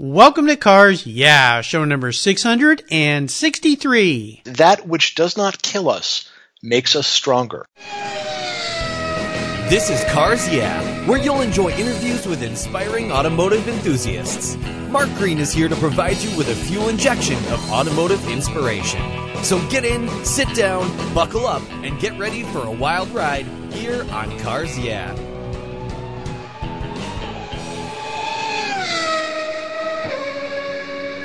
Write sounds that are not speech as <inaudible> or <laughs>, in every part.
Welcome to Cars Yeah, show number 663. That which does not kill us makes us stronger. This is Cars Yeah, where you'll enjoy interviews with inspiring automotive enthusiasts. Mark Green is here to provide you with a fuel injection of automotive inspiration. So get in, sit down, buckle up, and get ready for a wild ride here on Cars Yeah.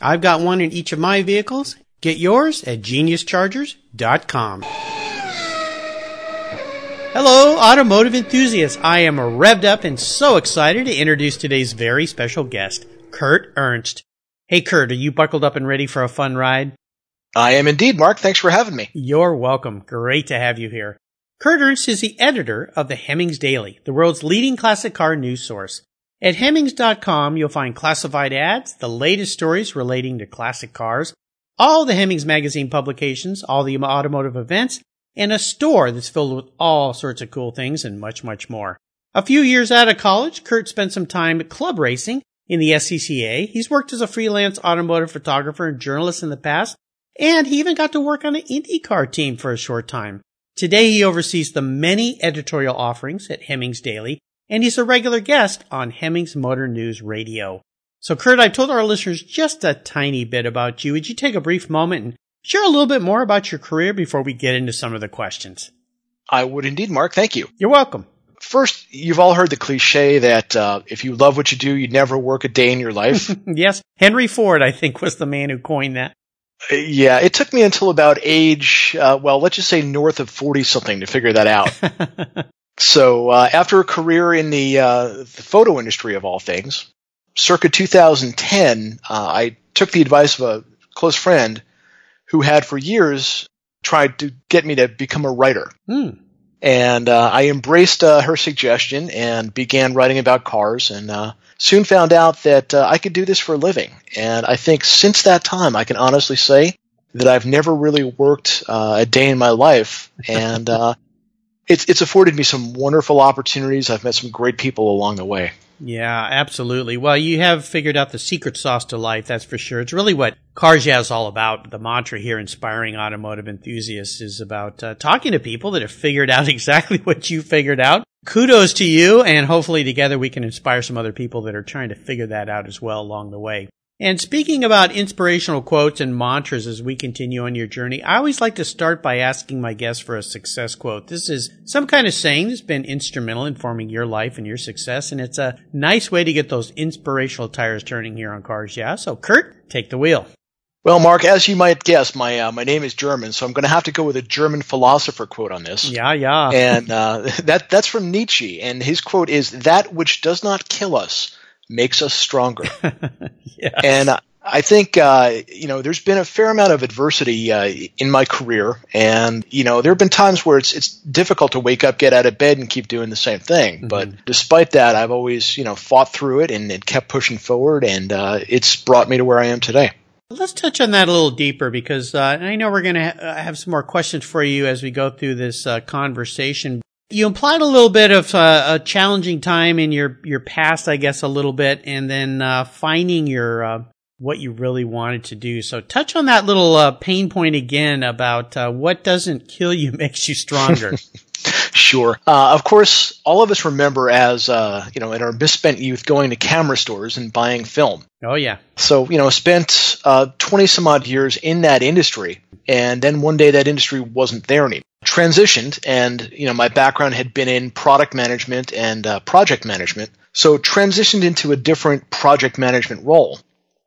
I've got one in each of my vehicles. Get yours at geniuschargers.com. Hello, automotive enthusiasts. I am revved up and so excited to introduce today's very special guest, Kurt Ernst. Hey, Kurt, are you buckled up and ready for a fun ride? I am indeed, Mark. Thanks for having me. You're welcome. Great to have you here. Kurt Ernst is the editor of the Hemmings Daily, the world's leading classic car news source. At Hemmings.com, you'll find classified ads, the latest stories relating to classic cars, all the Hemmings magazine publications, all the automotive events, and a store that's filled with all sorts of cool things and much, much more. A few years out of college, Kurt spent some time club racing in the SCCA. He's worked as a freelance automotive photographer and journalist in the past, and he even got to work on an IndyCar team for a short time. Today he oversees the many editorial offerings at Hemmings Daily, and he's a regular guest on Hemmings Motor News Radio. So Kurt, I've told our listeners just a tiny bit about you. Would you take a brief moment and share a little bit more about your career before we get into some of the questions? I would indeed, Mark. Thank you. You're welcome. First, you've all heard the cliche that uh, if you love what you do, you'd never work a day in your life. <laughs> yes, Henry Ford, I think, was the man who coined that. Uh, yeah, it took me until about age, uh, well, let's just say north of 40 something to figure that out. <laughs> So uh, after a career in the, uh, the, photo industry of all things, circa 2010, uh, I took the advice of a close friend who had for years tried to get me to become a writer. Hmm. And uh, I embraced uh, her suggestion and began writing about cars and uh, soon found out that I could do this for a living. And I think since that time, I can honestly say that I've never really worked a day in my life. <laughs> And it's it's afforded me some wonderful opportunities. I've met some great people along the way. Yeah, absolutely. Well, you have figured out the secret sauce to life, that's for sure. It's really what Cars Yeah is all about. The mantra here, inspiring automotive enthusiasts, is about uh, talking to people that have figured out <laughs> exactly what you figured out. Kudos to you, and hopefully together we can inspire some other people that are trying to figure that out as well along the way. And speaking about inspirational quotes and mantras as we continue on your journey, I always like to start by asking my guests for a success quote. This is some kind of saying that's been instrumental in forming your life and your success, and it's a nice way to get those inspirational tires turning here on Cars Yeah. So, Kurt, take the wheel. Well, Mark, as you might guess, my uh, my name is German, so I'm going to have to go with a German philosopher quote on this. Yeah, yeah. And uh, <laughs> that that's from Nietzsche, and his quote is, "That which does not kill us." Makes us stronger. <laughs> yes. And I think uh, you know there's been a fair amount of adversity uh, in my career, and you know there have been times where it's it's difficult to wake up, get out of bed, and keep doing the same thing. Mm-hmm. But despite that, I've always you know fought through it and, and kept pushing forward, and uh, it's brought me to where I am today. Let's touch on that a little deeper because uh, I know we're going to ha- have some more questions for you as we go through this uh, conversation. You implied a little bit of uh, a challenging time in your your past, I guess, a little bit, and then uh, finding your uh, what you really wanted to do. So, touch on that little uh, pain point again about uh, what doesn't kill you <laughs> makes you stronger. <laughs> Sure. Uh, of course, all of us remember as, uh, you know, in our misspent youth going to camera stores and buying film. Oh, yeah. So, you know, spent uh, 20 some odd years in that industry. And then one day that industry wasn't there anymore. Transitioned, and, you know, my background had been in product management and uh, project management. So, transitioned into a different project management role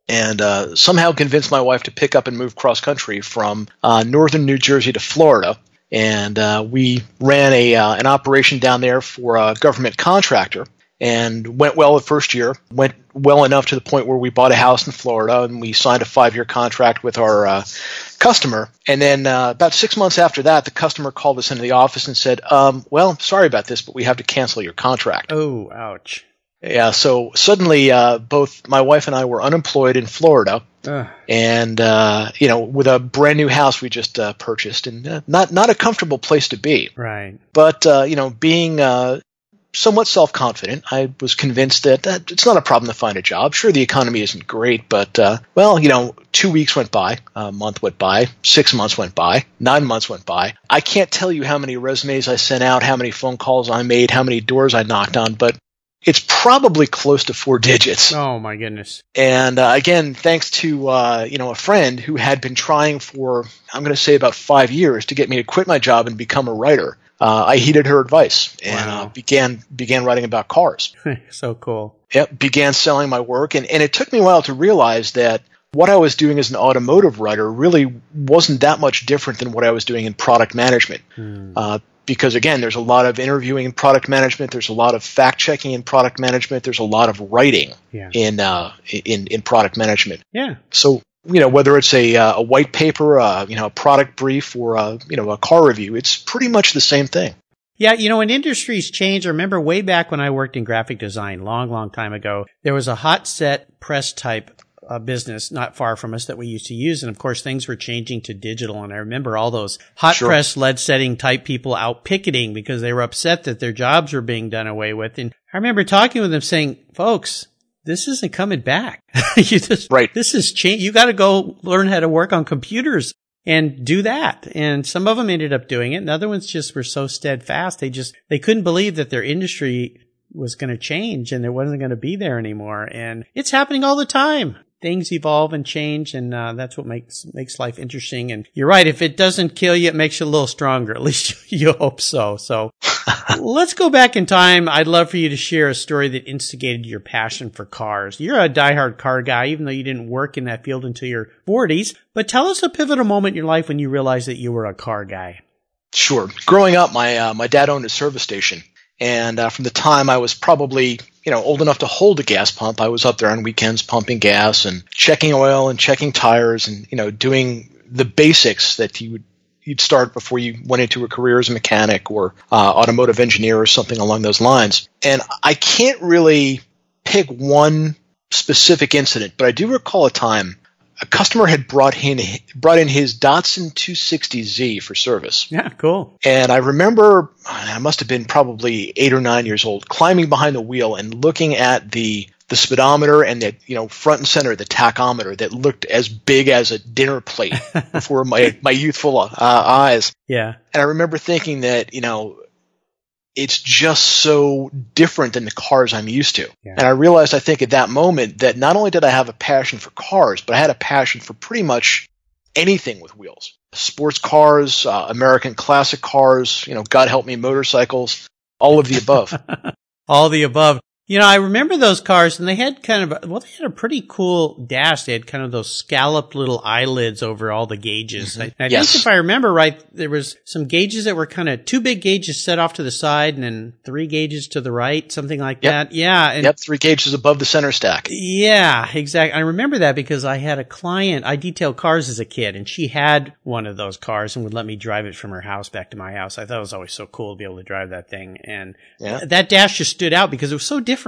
and uh, somehow convinced my wife to pick up and move cross country from uh, northern New Jersey to Florida. And uh, we ran a uh, an operation down there for a government contractor, and went well the first year. Went well enough to the point where we bought a house in Florida, and we signed a five year contract with our uh, customer. And then uh, about six months after that, the customer called us into the office and said, um, "Well, sorry about this, but we have to cancel your contract." Oh, ouch. Yeah, so suddenly uh, both my wife and I were unemployed in Florida, Ugh. and uh, you know, with a brand new house we just uh, purchased, and uh, not not a comfortable place to be. Right. But uh, you know, being uh, somewhat self confident, I was convinced that, that it's not a problem to find a job. Sure, the economy isn't great, but uh, well, you know, two weeks went by, a month went by, six months went by, nine months went by. I can't tell you how many resumes I sent out, how many phone calls I made, how many doors I knocked on, but it's probably close to four digits. Oh, my goodness. And uh, again, thanks to uh, you know a friend who had been trying for I'm going to say about five years to get me to quit my job and become a writer. Uh, I heeded her advice and Wow. uh, began began writing about cars. <laughs> so cool. Yep, began selling my work, and, and it took me a while to realize that what I was doing as an automotive writer really wasn't that much different than what I was doing in product management. Hmm. Uh, because again, there's a lot of interviewing in product management. There's a lot of fact checking in product management. There's a lot of writing Yeah. in uh, in in product management. Yeah. So you know whether it's a uh, a white paper, uh, you know, a product brief, or a, you know a car review, it's pretty much the same thing. Yeah, you know, when industries change, I remember way back when I worked in graphic design, long, long time ago, there was a hot set press type uh, business not far from us that we used to use. And of course, things were changing to digital. And I remember all those hot Sure. press lead setting type people out picketing because they were upset that their jobs were being done away with. And I remember talking with them saying, folks, this isn't coming back. <laughs> you just, Right. This is change. You got to go learn how to work on computers and do that. And some of them ended up doing it. And other ones just were so steadfast. They just, they couldn't believe that their industry was going to change and it wasn't going to be there anymore. And it's happening all the time. Things evolve and change, and uh, that's what makes makes life interesting. And you're right; if it doesn't kill you, it makes you a little stronger. <laughs> At least you hope so. So <laughs> let's go back in time. I'd love for you to share a story that instigated your passion for cars. You're a diehard car guy, even though you didn't work in that field until your 40s. But tell us a pivotal moment in your life when you realized that you were a car guy. Sure. Growing up, my uh, my dad owned a service station, and uh, from the time I was probably you know old enough to hold a gas pump, I was up there on weekends pumping gas and checking oil and checking tires and you know doing the basics that you would you'd start before you went into a career as a mechanic or uh, automotive engineer or something along those lines. And I can't really pick one specific incident, but I do recall a time a customer had brought in brought in his Datsun 260Z for service. Yeah, cool. And I remember I must have been probably eight or nine years old, climbing behind the wheel and looking at the the speedometer and the you know front and center the tachometer that looked as big as a dinner plate <laughs> before my my youthful uh, eyes. Yeah. And I remember thinking that you know it's just so different than the cars I'm used to. Yeah. And I realized I think at that moment that not only did I have a passion for cars, but I had a passion for pretty much anything with wheels. Sports cars, uh, American classic cars, you know, God help me, motorcycles, all of the above. <laughs> all the above. You know, I remember those cars and they had kind of, well, they had a pretty cool dash. They had kind of those scalloped little eyelids over all the gauges. Mm-hmm. I, I Yes. think if I remember right, there was some gauges that were kind of two big gauges set off to the side and then three gauges to the right, something like Yep. that. Yeah. And yep, three gauges above the center stack. yeah, exactly. I remember that because I had a client, I detailed cars as a kid and she had one of those cars and would let me drive it from her house back to my house. I thought it was always so cool to be able to drive that thing. And Yeah. that dash just stood out because it was so different.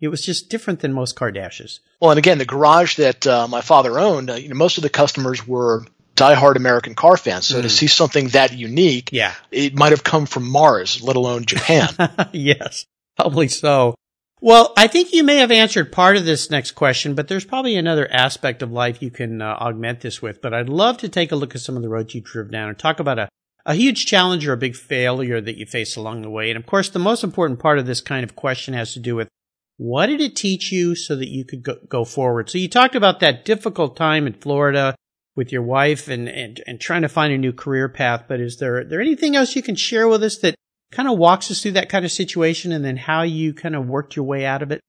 It was just different than most car dashes. Well, and again, the garage that uh, my father owned, uh, you know, most of the customers were diehard American car fans. So to see something that unique, Yeah. it might have come from Mars, let alone Japan. <laughs> yes, probably so. Well, I think you may have answered part of this next question, but there's probably another aspect of life you can uh, augment this with. But I'd love to take a look at some of the roads you drove down and talk about a, a huge challenge or a big failure that you face along the way. And of course, the most important part of this kind of question has to do with what did it teach you so that you could go, go forward? So you talked about that difficult time in Florida with your wife and, and, and trying to find a new career path. But is there, there anything else you can share with us that kind of walks us through that kind of situation and then how you kind of worked your way out of it?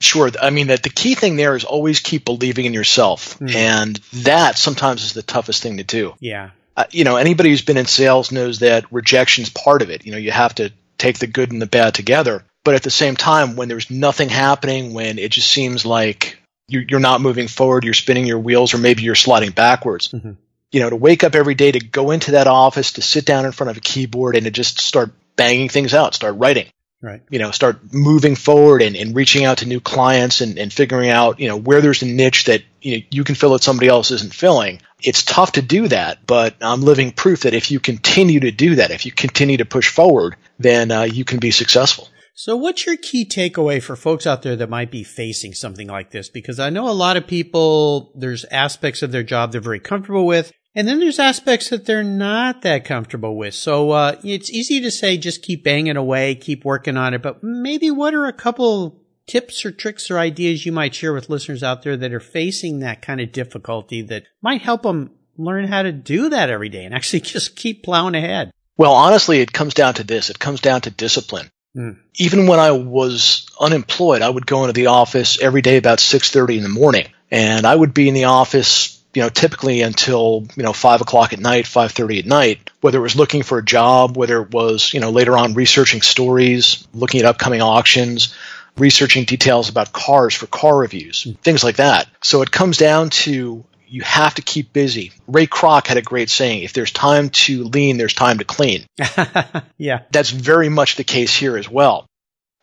Sure. I mean, that the key thing there is always keep believing in yourself. Mm. And that sometimes is the toughest thing to do. Yeah. Uh, you know, anybody who's been in sales knows that rejection's part of it. You know, you have to take the good and the bad together. But at the same time, when there's nothing happening, when it just seems like you're not moving forward, you're spinning your wheels, or maybe you're sliding backwards. Mm-hmm. You know, to wake up every day, to go into that office, to sit down in front of a keyboard and to just start banging things out, start writing. Right. You know, start moving forward and, and reaching out to new clients and, and figuring out, you know, where there's a niche that you, know, you can fill that somebody else isn't filling. It's tough to do that, but I'm living proof that if you continue to do that, if you continue to push forward, then uh, you can be successful. So what's your key takeaway for folks out there that might be facing something like this? Because I know a lot of people, there's aspects of their job they're very comfortable with. And then there's aspects that they're not that comfortable with. So, uh, it's easy to say just keep banging away, keep working on it, but maybe what are a couple tips or tricks or ideas you might share with listeners out there that are facing that kind of difficulty that might help them learn how to do that every day and actually <laughs> just keep plowing ahead? Well, honestly, it comes down to this. It comes down to discipline. Mm. Even when I was unemployed, I would go into the office every day about 6:30 in the morning, and I would be in the office, you know, typically until you know five o'clock at night, 5:30 at night. Whether it was looking for a job, whether it was you know later on researching stories, looking at upcoming auctions, researching details about cars for car reviews, mm. things like that. So it comes down to you have to keep busy. Ray Kroc had a great saying, if there's time to lean, there's time to clean. <laughs> yeah. That's very much the case here as well.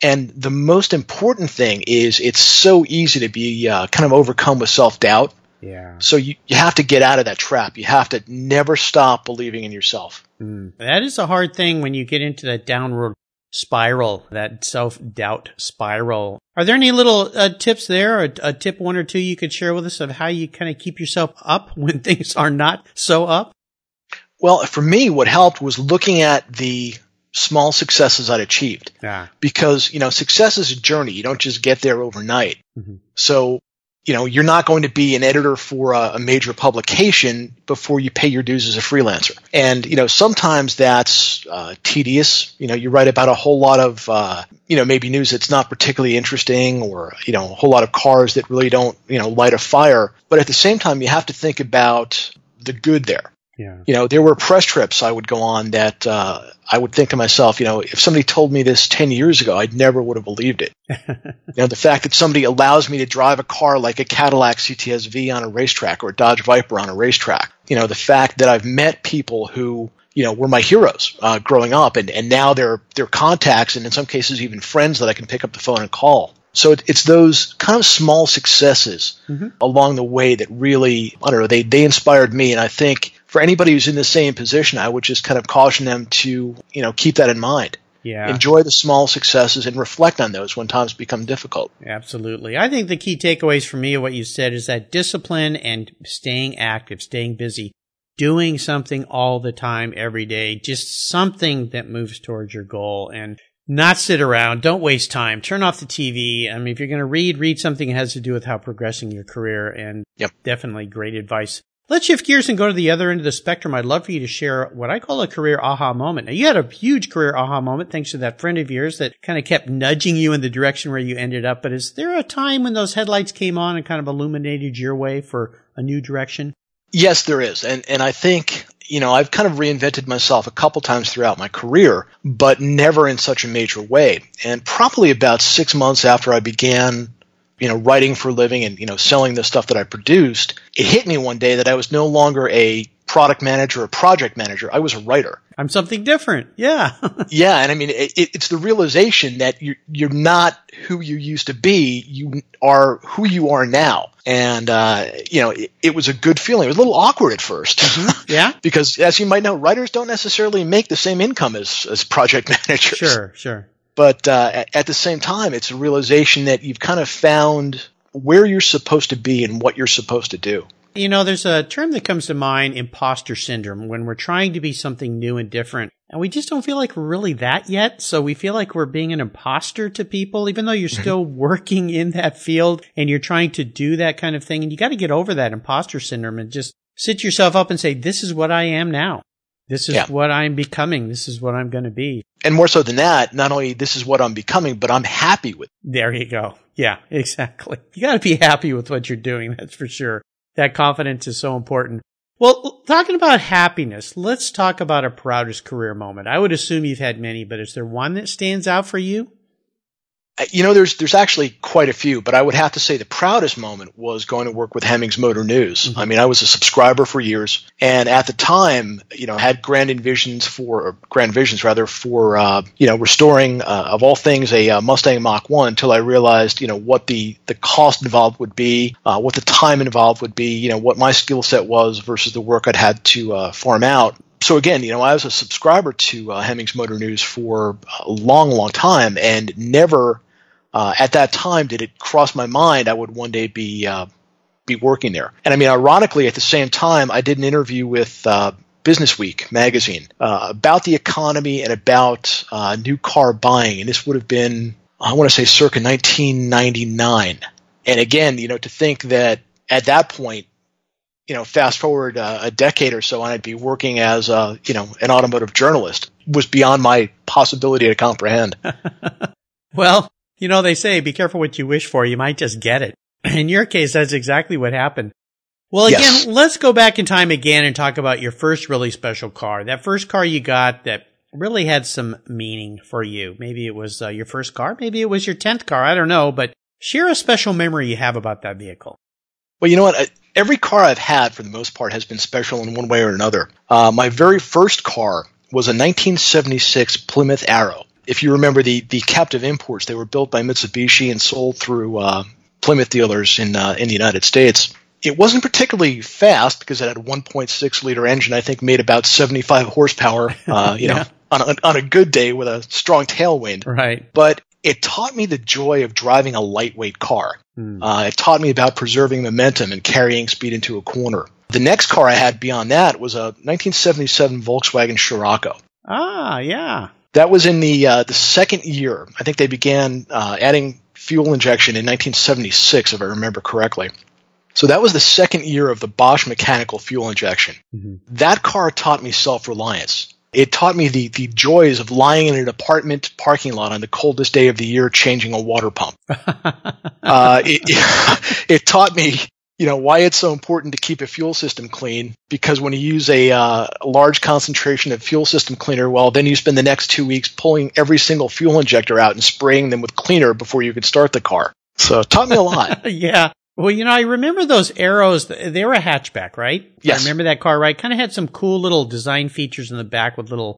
And the most important thing is it's so easy to be uh, kind of overcome with self doubt. Yeah. So you, you have to get out of that trap. You have to never stop believing in yourself. Mm. That is a hard thing when you get into that downward spiral, that self doubt spiral. Are there any little uh, tips there, or a tip one or two you could share with us of how you kind of keep yourself up <laughs> when things are not so up? Well, for me, what helped was looking at the small successes I'd achieved. Yeah. Because, you know, success is a journey. You don't just get there overnight. Mm-hmm. So you know, you're not going to be an editor for a, a, major publication before you pay your dues as a freelancer. And, you know, sometimes that's uh, tedious. You know, you write about a whole lot of, uh, you know, maybe news that's not particularly interesting or, you know, a whole lot of cars that really don't, you know, light a fire. But at the same time, you have to think about the good there. Yeah. You know, there were press trips I would go on that uh, I would think to myself, you know, if somebody told me this 10 years ago, I never would have believed it. <laughs> you know, the fact that somebody allows me to drive a car like a Cadillac CTS-V on a racetrack or a Dodge Viper on a racetrack. You know, the fact that I've met people who, you know, were my heroes uh, growing up and, and now they're, they're contacts and in some cases even friends that I can pick up the phone and call. So it, it's those kind of small successes mm-hmm. along the way that really, I don't know, they, they inspired me. And I think for anybody who's in the same position, I would just kind of caution them to, you know, keep that in mind. Yeah. Enjoy the small successes and reflect on those when times become difficult. Absolutely. I think the key takeaways for me of what you said is that discipline and staying active, staying busy, doing something all the time, every day, just something that moves towards your goal and not sit around. Don't waste time. Turn off the TV. I mean, if you're going to read, read something that has to do with how progressing your career and yep. definitely great advice. Let's shift gears and go to the other end of the spectrum. I'd love for you to share what I call a career aha moment. Now, you had a huge career aha moment thanks to that friend of yours that kind of kept nudging you in the direction where you ended up. But is there a time when those headlights came on and kind of illuminated your way for a new direction? Yes, there is. And, and I think, you know, I've kind of reinvented myself a couple times throughout my career, but never in such a major way. And probably about six months after I began you know, writing for a living and, you know, selling the stuff that I produced, it hit me one day that I was no longer a product manager or project manager. I was a writer. I'm something different. Yeah. <laughs> yeah. And I mean, it, it's the realization that you're, you're not who you used to be. You are who you are now. And, uh, you know, it, it, was a good feeling. It was a little awkward at 1st mm-hmm. <laughs> Yeah. because as you might know, writers don't necessarily make the same income as, as project <laughs> managers. Sure, sure. But uh, at the same time, it's a realization that you've kind of found where you're supposed to be and what you're supposed to do. You know, there's a term that comes to mind, imposter syndrome, when we're trying to be something new and different. And we just don't feel like we're really that yet. So we feel like we're being an imposter to people, even though you're <laughs> still working in that field and you're trying to do that kind of thing. And you got to get over that imposter syndrome and just sit yourself up and say, this is what I am now. This is yeah. what I'm becoming. This is what I'm going to be. And more so than that, not only this is what I'm becoming, but I'm happy with. It. There you go. Yeah, <laughs> exactly. You got to be happy with what you're doing. That's for sure. That confidence is so important. Well, talking about happiness, let's talk about a proudest career moment. I would assume you've had many, but is there one that stands out for you? You know, there's there's actually quite a few, but I would have to say the proudest moment was going to work with Hemmings Motor News. Mm-hmm. I mean, I was a subscriber for years, and at the time, you know, had grand envisions for grand visions rather for uh, you know restoring uh, of all things a uh, Mustang Mach One until I realized you know what the the cost involved would be, uh, what the time involved would be, you know, what my skill set was versus the work I'd had to uh, farm out so again, you know, I was a subscriber to uh, Hemmings Motor News for a long, long time, and never uh, at that time did it cross my mind I would one day be uh, be working there. And I mean, ironically, at the same time, I did an interview with uh, Business Week magazine uh, about the economy and about uh, new car buying, and this would have been I want to say circa 1999. And again, you know, to think that at that point you know, fast forward uh, a decade or so, and I'd be working as a, you know, an automotive journalist was beyond my possibility to comprehend. <laughs> well, you know, they say be careful what you wish for. You might just get it. <laughs> In your case, that's exactly what happened. Well, again, yes. let's go back in time again and talk about your first really special car. That first car you got that really had some meaning for you. Maybe it was uh, your first car. Maybe it was your 10th car. I don't know, but share a special memory you have about that vehicle. Well, you know what? Every car I've had, for the most part, has been special in one way or another. Uh, my very first car was a 1976 Plymouth Arrow if you remember the the captive imports, they were built by Mitsubishi and sold through uh, Plymouth dealers in uh, in the United States. It wasn't particularly fast because it had a 1.6 liter engine. I think made about 75 horsepower. Uh, <laughs> you yeah. know, on a, on a good day with a strong tailwind. Right. But it taught me the joy of driving a lightweight car. Hmm. Uh, it taught me about preserving momentum and carrying speed into a corner. The next car I had beyond that was a 1977 Volkswagen Scirocco. Ah, yeah. That was in the uh, the second year. I think they began uh, adding fuel injection in 1976, if I remember correctly. So that was the second year of the Bosch mechanical fuel injection. Mm-hmm. That car taught me self reliance. It taught me the, the joys of lying in an apartment parking lot on the coldest day of the year changing a water pump. <laughs> uh, it, it, <laughs> it, taught me you know why it's so important to keep a fuel system clean because when you use a, uh, a, large concentration of fuel system cleaner well then you spend the next two weeks pulling every single fuel injector out and spraying them with cleaner before you can start the car. So taught me a lot. <laughs> Yeah. Well you know i remember those arrows. They were a hatchback right? Yes. I remember that car right? Kind of had some cool little design features in the back with little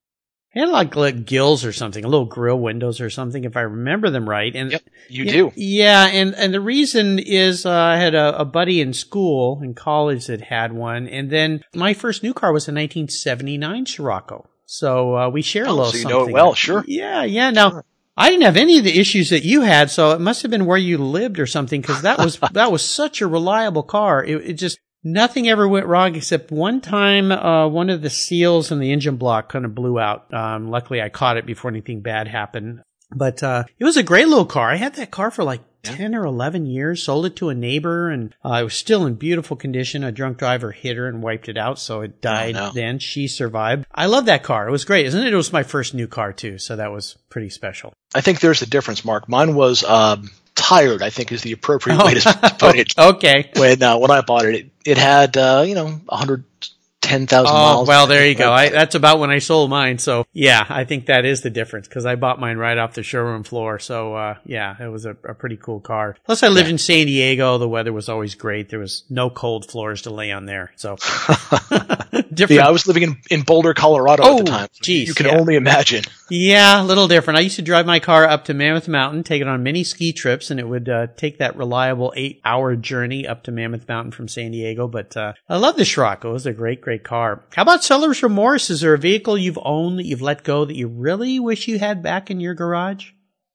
it had like, like gills or something, a little grill windows or something, if I remember them right. And yep, you, do. Yeah, and and the reason is uh, I had a, a, buddy in school in college that had one, and then my first new car was a 1979 Scirocco. So uh, we share a oh, little. So you something. know it well, sure. Yeah, yeah. Now sure. I didn't have any of the issues that you had, so it must have been where you lived or something, because that was <laughs> that was such a reliable car. It, it just Nothing ever went wrong except one time, uh, one of the seals in the engine block kind of blew out. Um, luckily I caught it before anything bad happened. But, uh, it was a great little car. I had that car for like 10 or 11 years, sold it to a neighbor and uh, it was still in beautiful condition. A drunk driver hit her and wiped it out. So it died oh, no. then. She survived. I love that car. It was great, isn't it? It was my first new car too. So that was pretty special. I think there's a difference, Mark. Mine was, um, tired, I think is the appropriate way to oh, put it. <laughs> okay. When uh, when I bought it, it, it had uh, you know 110,000 oh, miles. Well, there you go. I, that's about when I sold mine. So yeah, I think that is the difference because I bought mine right off the showroom floor. So uh, yeah, it was a, a, pretty cool car. Plus, I lived yeah. in San Diego. The weather was always great. There was no cold floors to lay on there. So <laughs> different. Yeah, I was living in, in Boulder, Colorado oh, at the oh, time. Geez, you can yeah. only imagine. Yeah, a little different. I used to drive my car up to Mammoth Mountain, take it on many ski trips, and it would uh, take that reliable eight hour journey up to Mammoth Mountain from San Diego. But uh, I love the Scirocco. It was a great, great car. How about seller's remorse? Is there a vehicle you've owned that you've let go that you really wish you had back in your garage?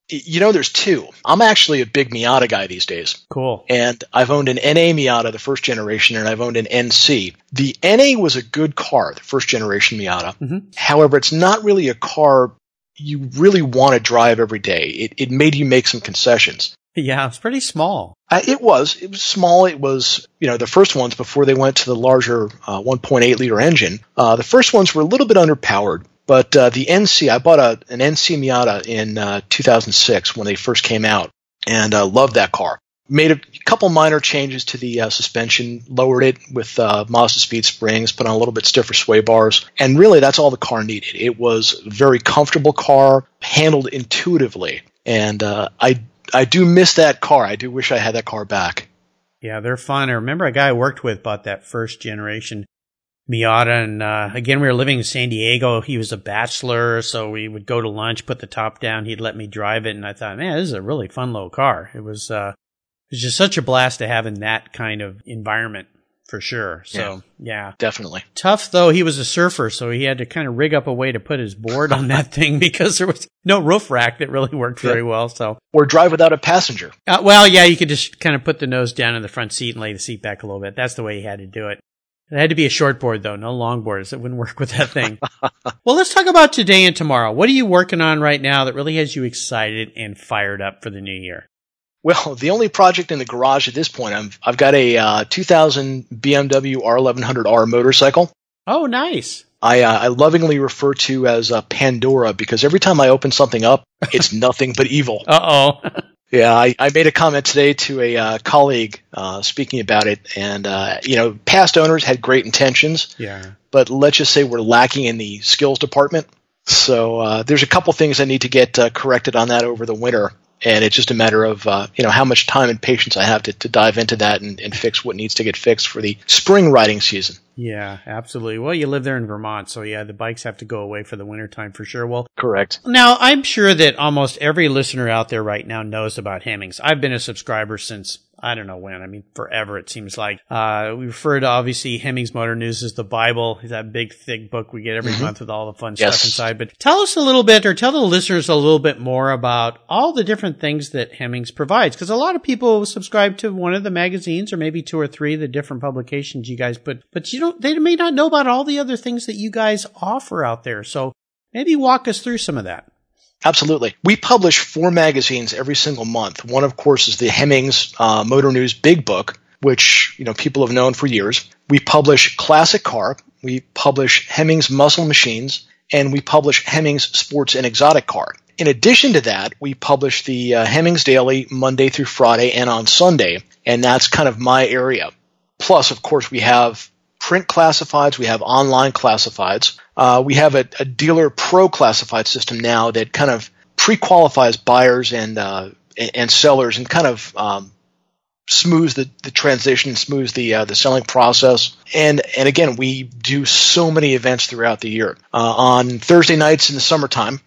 You know, there's two. I'm actually a big Miata guy these days. Cool. And I've owned an NA Miata, the first generation, and I've owned an NC. The NA was a good car, the first generation Miata. Mm-hmm. However, it's not really a car you really want to drive every day. It, it made you make some concessions. Yeah, it's pretty small. Uh, it was. It was small. It was, you know, the first ones before they went to the larger uh, 1.8 liter engine. Uh, the first ones were a little bit underpowered, but uh, the NC, I bought a, an NC Miata in uh, 2006 when they first came out, and uh, loved that car. Made a couple minor changes to the suspension, lowered it with Mazda Speed springs, put on a little bit stiffer sway bars, and really that's all the car needed. It was a very comfortable car, handled intuitively, and I I do miss that car. I do wish I had that car back. Yeah, they're fun. I remember a guy I worked with bought that first generation Miata, and uh, again, we were living in San Diego. He was a bachelor, so we would go to lunch, put the top down. He'd let me drive it, and I thought, man, this is a really fun little car. It was, uh, it was just such a blast to have in that kind of environment for sure. So yeah. yeah. definitely. Tough though. He was a surfer, so he had to kind of rig up a way to put his board on that <laughs> thing because there was no roof rack that really worked very well. So or drive without a passenger. Uh, well, yeah, you could just kind of put the nose down in the front seat and lay the seat back a little bit. That's the way he had to do it. It had to be a short board though, no long boards. It wouldn't <laughs> work with that thing. <laughs> well, let's talk about today and tomorrow. What are you working on right now that really has you excited and fired up for the new year? Well, the only project in the garage at this point, I've, I've got a uh, 2000 BMW R1100R motorcycle. Oh, nice. I, uh, I lovingly refer to as uh, Pandora because every time I open something up, it's <laughs> nothing but evil. Uh oh. yeah, I, I made a comment today to a uh, colleague uh, speaking about it, and uh, you know, past owners had great intentions. Yeah. But let's just say we're lacking in the skills department. So there's a couple things I need to get corrected on that over the winter and it's just a matter of uh, you know how much time and patience I have to, to dive into that and, and fix what needs to get fixed for the spring riding season. Yeah, absolutely. Well, you live there in Vermont, so yeah, the bikes have to go away for the wintertime for sure. Well, correct. Now, I'm sure that almost every listener out there right now knows about Hemmings. I've been a subscriber since I don't know when. I mean, forever it seems like. Uh, we refer to obviously Hemmings Motor News as the Bible. That big thick book we get every mm-hmm. month with all the fun yes. stuff inside. But tell us a little bit, or tell the listeners a little bit more about all the different things that Hemmings provides, because a lot of people subscribe to one of the magazines, or maybe two or three, of the different publications you guys put. But you don't, they may not know about all the other things that you guys offer out there. So maybe walk us through some of that. Absolutely. We publish four magazines every single month. One, of course, is the Hemmings uh, Motor News Big Book, which you know people have known for years. We publish Classic Car. We publish Hemmings Muscle Machines, and we publish Hemmings Sports and Exotic Car. In addition to that, we publish the uh, Hemmings Daily Monday through Friday and on Sunday, and that's kind of my area. Plus, of course, we have print classifieds, we have online classifieds. Uh, we have a, a, dealer pro classified system now that kind of pre-qualifies buyers and uh, and sellers and kind of um, smooths the, the transition, smooths the uh, the selling process. And and again, we do so many events throughout the year. Uh, on Thursday nights in the summertime,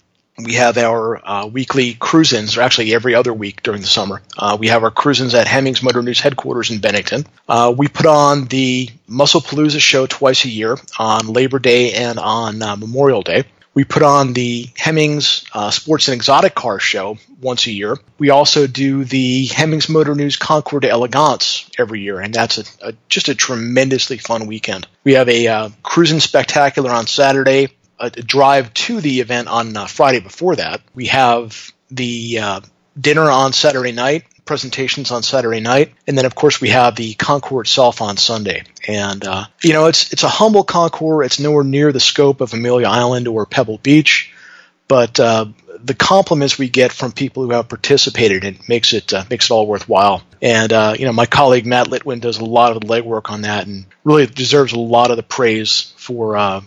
we have our uh, weekly cruise-ins, or actually every other week during the summer. Uh, we have our cruise-ins at Hemmings Motor News headquarters in Bennington. Uh, we put on the Muscle Palooza show twice a year on Labor Day and on uh, Memorial Day. We put on the Hemmings uh, Sports and Exotic Car Show once a year. We also do the Hemmings Motor News Concours d'Elegance every year, and that's a, a, just a tremendously fun weekend. We have a uh, cruising spectacular on Saturday a drive to the event on uh, Friday before that. We have the uh, dinner on Saturday night, presentations on Saturday night, and then of course we have the concours itself on Sunday. And uh, you know, it's it's a humble concours. It's nowhere near the scope of Amelia Island or Pebble Beach, but uh, the compliments we get from people who have participated it makes it uh, makes it all worthwhile. And uh, you know, my colleague Matt Litwin does a lot of the legwork on that, and really deserves a lot of the praise for uh,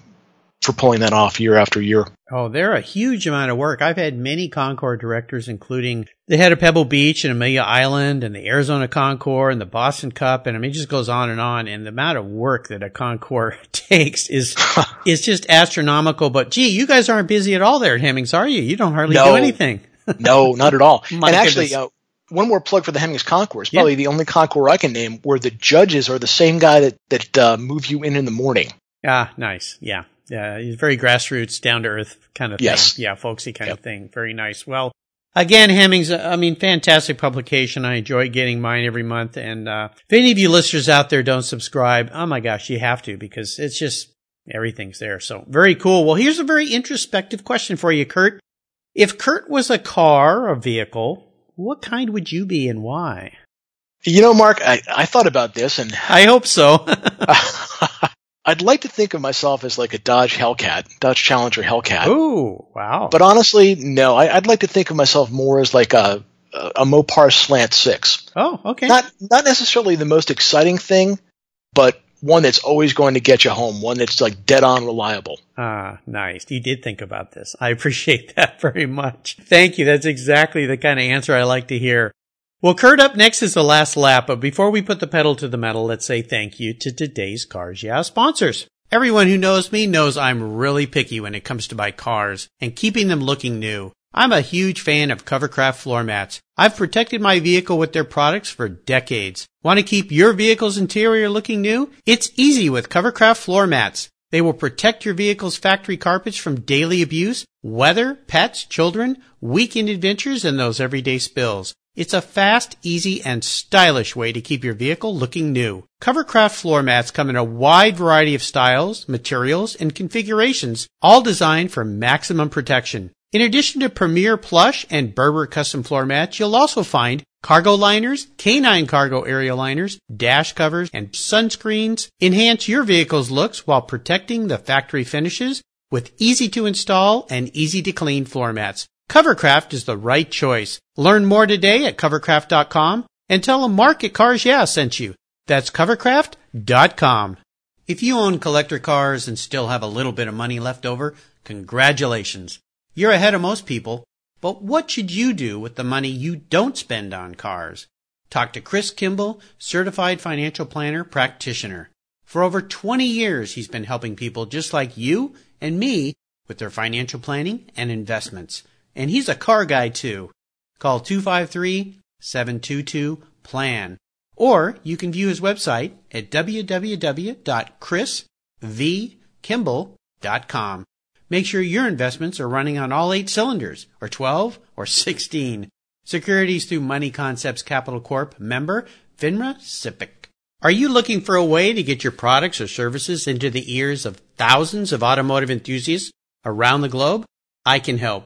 for pulling that off year after year. Oh, they're a huge amount of work. I've had many Concours directors, including the head of Pebble Beach and Amelia Island and the Arizona Concours and the Boston Cup. And I mean, it just goes on and on. And the amount of work that a Concours <laughs> takes is, <laughs> is just astronomical. But gee, you guys aren't busy at all there at Hemmings, are you? You don't hardly no, do anything. <laughs> no, not at all. and actually, uh, one more plug for the Hemmings Concours. Probably yeah. the only Concours I can name where the judges are the same guy that, that uh, move you in in the morning. Ah, nice. Yeah. Yeah, he's very grassroots, down to earth kind of thing. Yes. Yeah, folksy kind yep. of thing. Very nice. Well, Again, Hemmings, I mean, fantastic publication. I enjoy getting mine every month. And uh, if any of you listeners out there don't subscribe, oh my gosh, you have to because it's just everything's there. So very cool. Well, here's a very introspective question for you, Kurt. If Kurt was a car, a vehicle, what kind would you be and why? You know, Mark, I, I thought about this and I hope so. <laughs> <laughs> I'd like to think of myself as like a Dodge Hellcat, Dodge Challenger Hellcat. Ooh, wow. But honestly, no. I, would like to think of myself more as like a a Mopar Slant Six. Oh, okay. Not not necessarily the most exciting thing, but one that's always going to get you home. One that's like dead on reliable. Ah, nice. You did think about this. I <laughs> appreciate that very much. Thank you. That's exactly the kind of answer I like to hear. Well, Kurt, up next is the last lap, but before we put the pedal to the metal, let's say thank you to today's Cars Yeah sponsors. Everyone who knows me knows I'm really picky when it comes to my cars and keeping them looking new. I'm a huge fan of Covercraft floor mats. I've protected my vehicle with their products for decades. Want to keep your vehicle's interior looking new? It's easy with Covercraft floor mats. They will protect your vehicle's factory carpets from daily abuse, weather, pets, children, weekend adventures, and those everyday spills. It's a fast, easy, and stylish way to keep your vehicle looking new. Covercraft floor mats come in a wide variety of styles, materials, and configurations, all designed for maximum protection. In addition to Premier Plush and Berber custom floor mats, you'll also find cargo liners, canine cargo area liners, dash covers, and sunscreens. Enhance your vehicle's looks while protecting the factory finishes with easy to install and easy to clean floor mats. Covercraft is the right choice. Learn more today at covercraft.com and tell them Mark at Cars Yeah sent you. That's covercraft.com. If you own collector cars and still have a little bit of money left over, congratulations. You're ahead of most people. But what should you do with the money you don't spend on cars? Talk to Chris Kimball, certified financial planner practitioner. For over 20 years, he's been helping people just like you and me with their financial planning and investments. And he's a car guy too. Call 253-722-PLAN. Or you can view his website at www.chrisvkimball.com. Make sure your investments are running on all eight cylinders, or 12, or 16. Securities through Money Concepts Capital Corp. Member, FINRA SIPC. Are you looking for a way to get your products or services into the ears of thousands of automotive enthusiasts around the globe? I can help.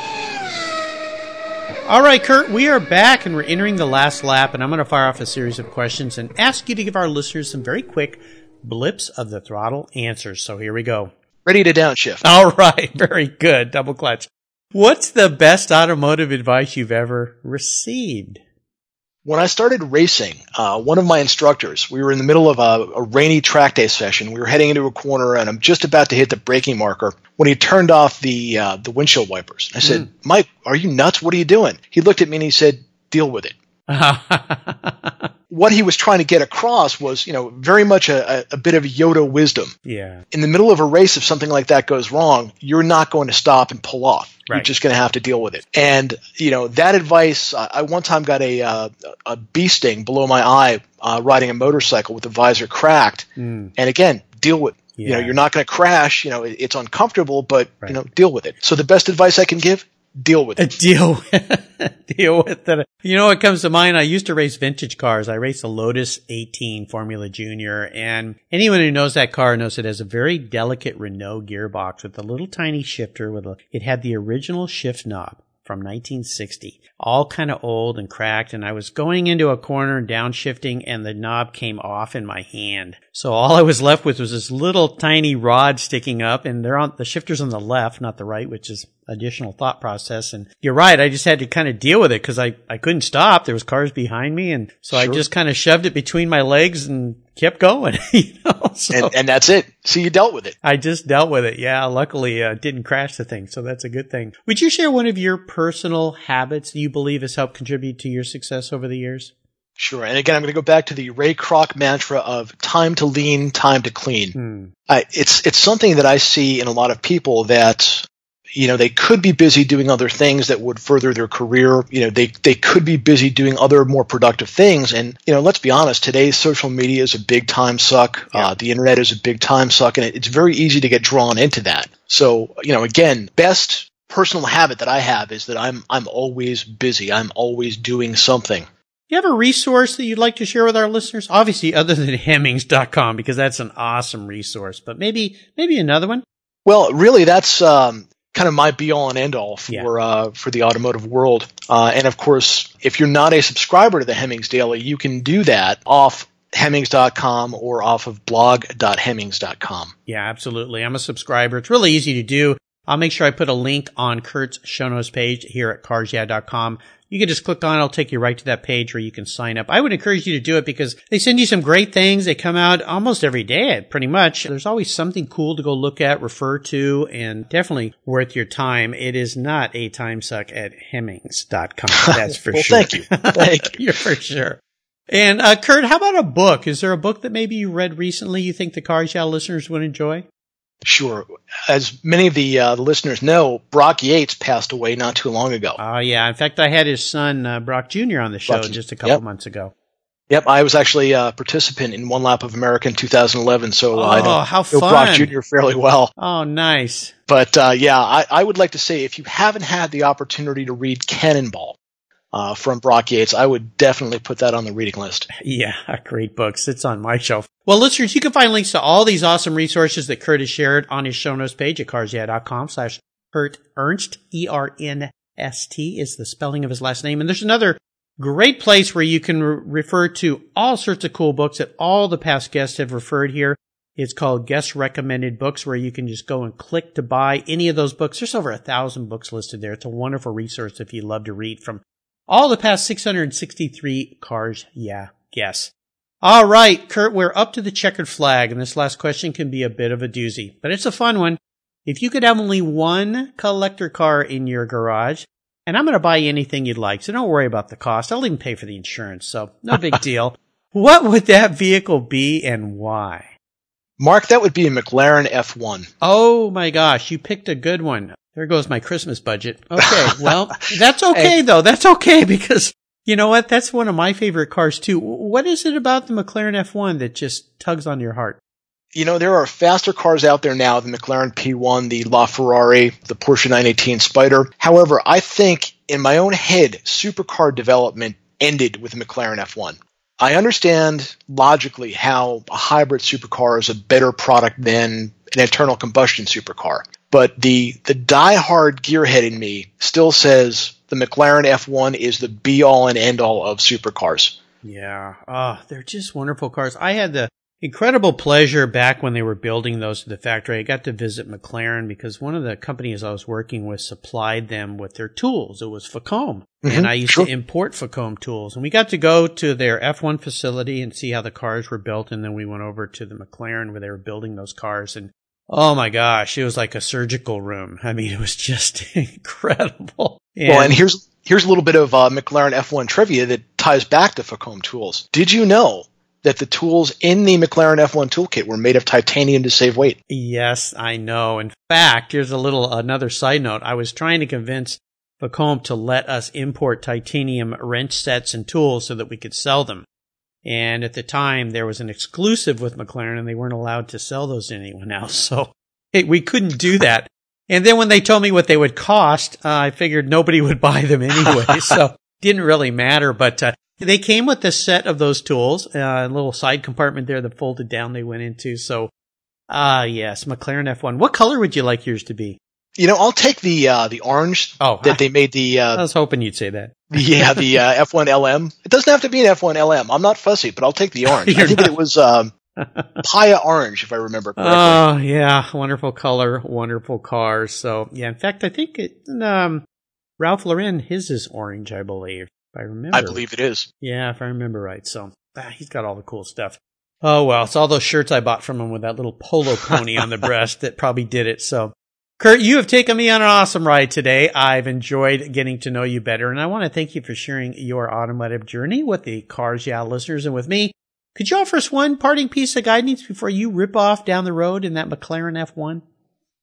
All right, Kurt, we are back and we're entering the last lap, and I'm going to fire off a series of questions and ask you to give our listeners some very quick blips of the throttle answers. So here we go. Ready to downshift. All right, <laughs> very good. Double clutch. What's the best automotive advice you've ever received? When I started racing, uh, one of my instructors, we were in the middle of a, a, rainy track day session. We were heading into a corner, and I'm just about to hit the braking marker when he turned off the uh, the windshield wipers. I said, mm. "Mike, are you nuts? What are you doing?" He looked at me and he said, "Deal with it." <laughs> what he was trying to get across was, you know, very much a, a, bit of Yoda wisdom. Yeah. In the middle of a race, if something like that goes wrong, you're not going to stop and pull off. Right. You're just going to have to deal with it. And you know that advice. I one time got a uh, a bee sting below my eye uh, riding a motorcycle with the visor cracked. Mm. And again, deal with. Yeah. You know, you're not going to crash. You know, it's uncomfortable, but right. you know, deal with it. So the best advice I can give: deal with uh, it. Deal <laughs> with deal with it. You know what comes to mind? I used to race vintage cars. I raced a Lotus 18 Formula Junior, and anyone who knows that car knows it has a very delicate Renault gearbox with a little tiny shifter with a. It had the original shift knob from 1960, all kind of old and cracked. And I was going into a corner and downshifting, and the knob came off in my hand. So all I was left with was this little tiny rod sticking up, and they're on the shifter's on the left, not the right, which is additional thought process. And you're right. I just had to kind of deal with it because I, I couldn't stop. There was cars behind me. And so sure. I just kind of shoved it between my legs and kept going, <laughs> you know, so and, and, that's it. So you dealt with it. I just dealt with it. Yeah. Luckily, uh, didn't crash the thing. So that's a good thing. Would you share one of your personal habits that you believe has helped contribute to your success over the years? Sure. And again, I'm going to go back to the Ray Kroc mantra of time to lean, time to clean. Hmm. I, it's it's something that I see in a lot of people that you know they could be busy doing other things that would further their career. You know, they they could be busy doing other more productive things. And you know, let's be honest, today's social media is a big time suck. Yeah. Uh, the internet is a big time suck, and it, it's very easy to get drawn into that. So you know, again, best personal habit that I have is that I'm I'm always busy. I'm always doing something. You have a resource that you'd like to share with our listeners? Obviously, other than <laughs> Hemmings.com, because that's an awesome resource, but maybe, maybe another one? Well, really, that's um, kind of my be all and end all for Yeah. uh, for the automotive world. Uh, and of course, if you're not a subscriber to the Hemmings Daily, you can do that off Hemmings.com or off of blog.hemmings.com. Yeah, absolutely. I'm a subscriber. It's really easy to do. I'll make sure I put a link on Kurt's show notes page here at carsyeah.com. You can just click on it. It'll take you right to that page where you can sign up. I would encourage you to do it because they send you some great things. They come out almost every day, pretty much. There's always something cool to go look at, refer to, and definitely worth your time. It is not a time suck at Hemmings.com. <laughs> That's for Well, sure. thank you. <laughs> Thank You're for sure. And uh, Kurt, how about a book? Is there a book that maybe you read recently you think the Cars Yeah listeners would enjoy? Sure. As many of the, uh, the listeners know, Brock Yates passed away not too long ago. Oh yeah. In fact, I had his son uh, Brock Jr. on the show Brock, just a couple yep. months ago. Yep, I was actually a participant in One Lap of America in 2011, so uh, I Oh, know, how know Brock. Jr. fairly well. Oh, nice. But uh, yeah, I, I would like to say if you haven't had the opportunity to read Cannonball uh, from Brock Yates, I would definitely put that on the reading list. Yeah, great book. It's on my shelf. Well, listeners, you can find links to all these awesome resources that Kurt has shared on his show notes page at carsyeah.com slash Kurt Ernst. E-R-N-S-T is the spelling of his last name. And there's another great place where you can re- refer to all sorts of cool books that all the past guests have referred here. It's called Guest Recommended Books, where you can just go and click to buy any of those books. There's over a thousand books listed there. It's a wonderful resource if you love to read from all the past 663 cars. Yeah, guess. All right, Kurt, we're up to the checkered flag, and this last question can be a bit of a doozy, but it's a fun one. If you could have only one collector car in your garage, and I'm going to buy anything you'd like, so don't worry about the cost. I'll even pay for the insurance, so no big <laughs> deal. What would that vehicle be and why? Mark, that would be a McLaren F1. Oh my gosh, you picked a good one. There goes my Christmas budget. Okay, <laughs> well, that's okay though. That's okay <laughs> because you know what? That's one of my favorite cars too. What is it about the McLaren F1 that just tugs on your heart? You know, there are faster cars out there now, the McLaren P1, the LaFerrari, the Porsche 918 Spider. However, I think in my own head, supercar development ended with the McLaren F1. I understand logically how a hybrid supercar is a better product than an internal combustion supercar. But the the diehard gearhead in me still says the McLaren F1 is the be all and end all of supercars. Yeah. Oh, they're just wonderful cars. I had the incredible pleasure back when they were building those to the factory. I got to visit McLaren because one of the companies I was working with supplied them with their tools. It was Facom. and Mhm, I used sure. to import Facom tools. And we got to go to their F1 facility and see how the cars were built. And then we went over to the McLaren where they were building those cars. And oh my gosh, it was like a surgical room. I mean, <laughs> it was just <laughs> incredible. well, and here's here's a little bit of uh, McLaren F1 trivia that ties back to Facom tools. Did you know that the tools in the McLaren F1 toolkit were made of titanium to save weight? Yes, I know. In fact, here's a little another side note. I was trying to convince Facom to let us import titanium wrench sets and tools so that we could sell them. And at the time, there was an exclusive with McLaren, and they weren't allowed to sell those to anyone else. <laughs> So hey, we couldn't do that. And then when they told me what they would cost, uh, I figured nobody would <laughs> buy them anyway. <laughs> so didn't really matter. But uh, they came with a set of those tools, uh, a little side compartment there that folded down. They went into so. Ah, yes, McLaren F1. What color would you like yours to be? You know, I'll take the uh, the orange Oh, that they made the I uh, was hoping you'd say that. <laughs> yeah the uh, F1 LM. It doesn't have to be an F1 LM. I'm not fussy, but I'll take the orange. <laughs> I think not- it was um, <laughs> Paya orange, if I remember correctly. Oh, yeah, wonderful color, wonderful car. So, yeah, in fact, I think it, um, Ralph Lauren, his is orange, I believe. If I remember. I believe it is. Yeah, if I remember right. So, ah, he's got all the cool stuff. Oh, well, it's all those shirts I bought from him with that little polo <laughs> pony on the breast that probably did it. So, Kurt, you have taken me on an awesome ride today. I've enjoyed getting to know you better, and I want to thank you for sharing your automotive journey with the Cars Yeah listeners and with me. Could you offer us one parting piece of guidance before you rip off down the road in that McLaren F1?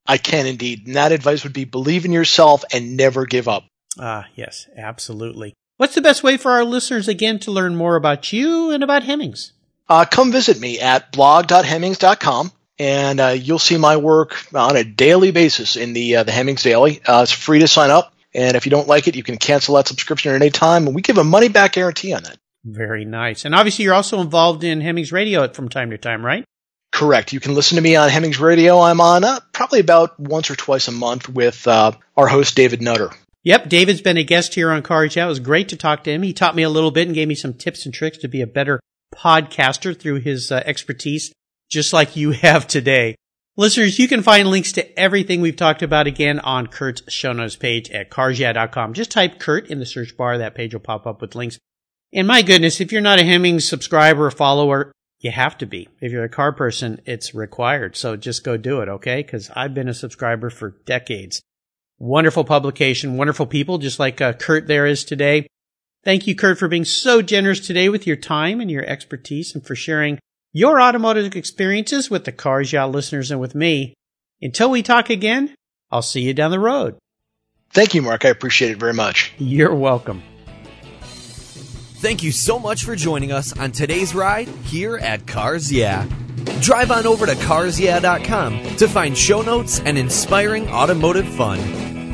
I can indeed. And that advice would be believe in yourself and never give up. Ah, yes, absolutely. What's the best way for our listeners again to learn more about you and about Hemmings? Uh, come visit me at blog.hemmings.com and uh, you'll see my work on a daily basis in the uh, the Hemmings Daily. Uh, it's free to sign up, and if you don't like it, you can cancel that subscription at any time, and we give a money back guarantee on that. Very nice. And obviously, you're also involved in Hemmings Radio from time to time, right? Correct. You can listen to me on Hemmings Radio. I'm on uh, probably about once or twice a month with uh, our host David Nutter. Yep, David's been a guest here on Cars Yeah. It was great to talk to him. He taught me a little bit and gave me some tips and tricks to be a better podcaster through his uh, expertise just like you <laughs> have today. Listeners, you can find links to everything we've talked about again on Kurt's show notes page at carsyeah.com. Just type Kurt in the search bar. That page will pop up with links. And my goodness, if you're not a Hemmings subscriber or follower, you have to be. If you're a car person, it's required. So just go do it, okay? Because I've been a subscriber for decades. Wonderful publication, wonderful people, just like uh, Kurt there is today. Thank you, Kurt, for being so generous today with your time and your expertise and for sharing your automotive experiences with the Cars Yeah listeners and with me. Until we talk again, I'll see you down the road. Thank you, Mark. I appreciate it very much. You're welcome. Thank you so much for joining us on today's ride here at Cars Yeah. Drive on over to carsyeah.com to find show notes and inspiring automotive fun.